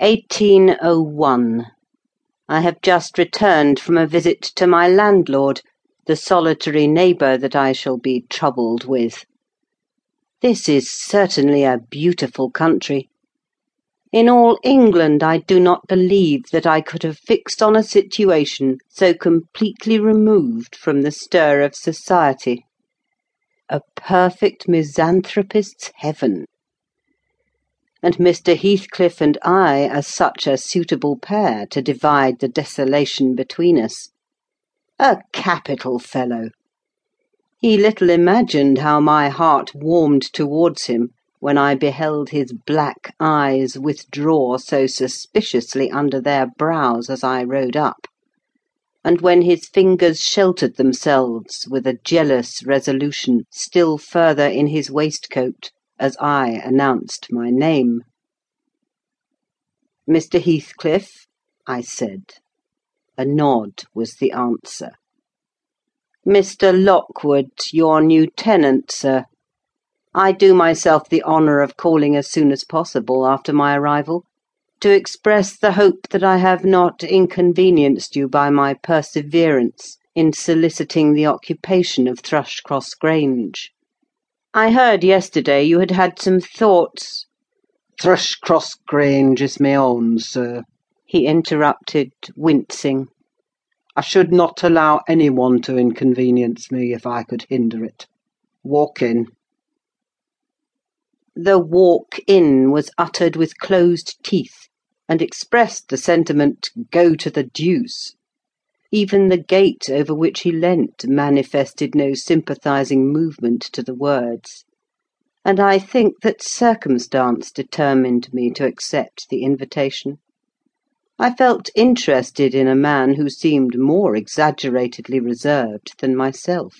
1801. I have just returned from a visit to my landlord, the solitary neighbour that I shall be troubled with. This is certainly a beautiful country. In all England I do not believe that I could have fixed on a situation so completely removed from the stir of society. A perfect misanthropist's heaven and Mr. Heathcliff and I are such a suitable pair to divide the desolation between us. A capital fellow! He little imagined how my heart warmed towards him when I beheld his black eyes withdraw so suspiciously under their brows as I rode up, and when his fingers sheltered themselves with a jealous resolution still further in his waistcoat as I announced my name. "Mr. Heathcliff?" I said. A nod was the answer. "Mr. Lockwood, your new tenant, sir. I do myself the honour of calling as soon as possible after my arrival, to express the hope that I have not inconvenienced you by my perseverance in soliciting the occupation of Thrushcross Grange. I heard yesterday you had had some thoughts—" "Thrushcross Grange is my own, sir," he interrupted, wincing. "I should not allow any one to inconvenience me, if I could hinder it. Walk in." The "walk in" was uttered with closed teeth, and expressed the sentiment, "Go to the deuce!" Even the gate over which he leant manifested no sympathising movement to the words; and I think that circumstance determined me to accept the invitation. I felt interested in a man who seemed more exaggeratedly reserved than myself.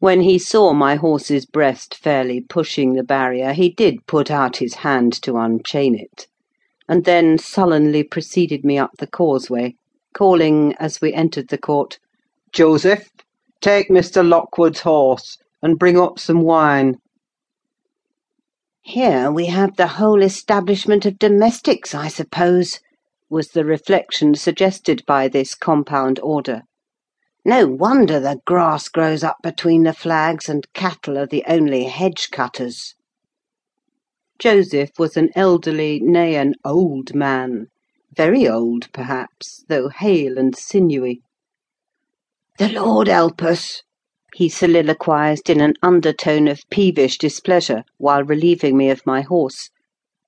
When he saw my horse's breast fairly pushing the barrier, he did put out his hand to unchain it, and then sullenly preceded me up the causeway calling, as we entered the court, "Joseph, take Mr. Lockwood's horse, and bring up some wine." "Here we have the whole establishment of domestics, I suppose," was the reflection suggested by this compound order. "No wonder the grass grows up between the flags, and cattle are the only hedge cutters." Joseph was an elderly, nay, an old man very old, perhaps, though hale and sinewy. "The Lord help us!" he soliloquised in an undertone of peevish displeasure, while relieving me of my horse,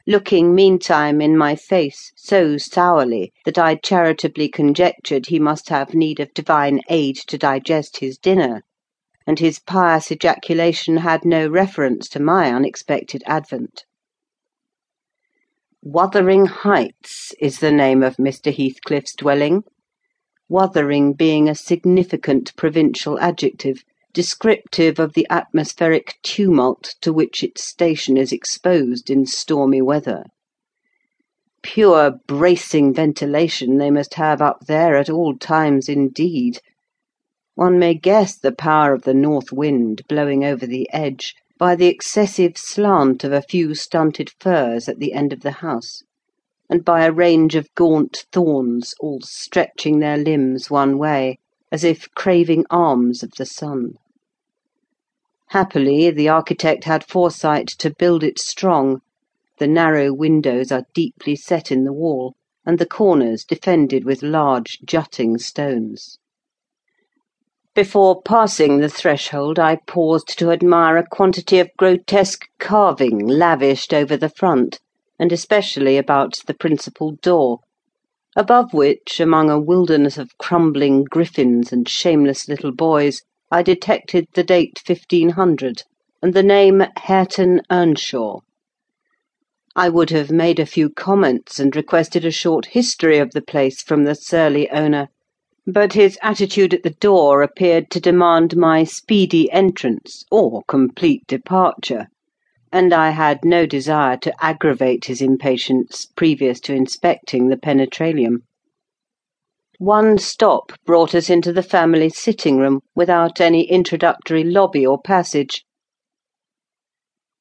looking meantime in my face so sourly that I charitably conjectured he must have need of divine aid to digest his dinner, and his pious ejaculation had no reference to my unexpected advent. Wuthering Heights is the name of Mr. Heathcliff's dwelling, Wuthering being a significant provincial adjective, descriptive of the atmospheric tumult to which its station is exposed in stormy weather. Pure bracing ventilation they must have up there at all times indeed. One may guess the power of the north wind blowing over the edge by the excessive slant of a few stunted firs at the end of the house, and by a range of gaunt thorns all stretching their limbs one way, as if craving alms of the sun. Happily, the architect had foresight to build it strong; the narrow windows are deeply set in the wall, and the corners defended with large jutting stones. Before passing the threshold I paused to admire a quantity of grotesque carving lavished over the front, and especially about the principal door, above which, among a wilderness of crumbling griffins and shameless little boys, I detected the date 1500, and the name Hareton Earnshaw. I would have made a few comments and requested a short history of the place from the surly owner but his attitude at the door appeared to demand my speedy entrance or complete departure, and I had no desire to aggravate his impatience previous to inspecting the penetralium. One stop brought us into the family sitting room without any introductory lobby or passage,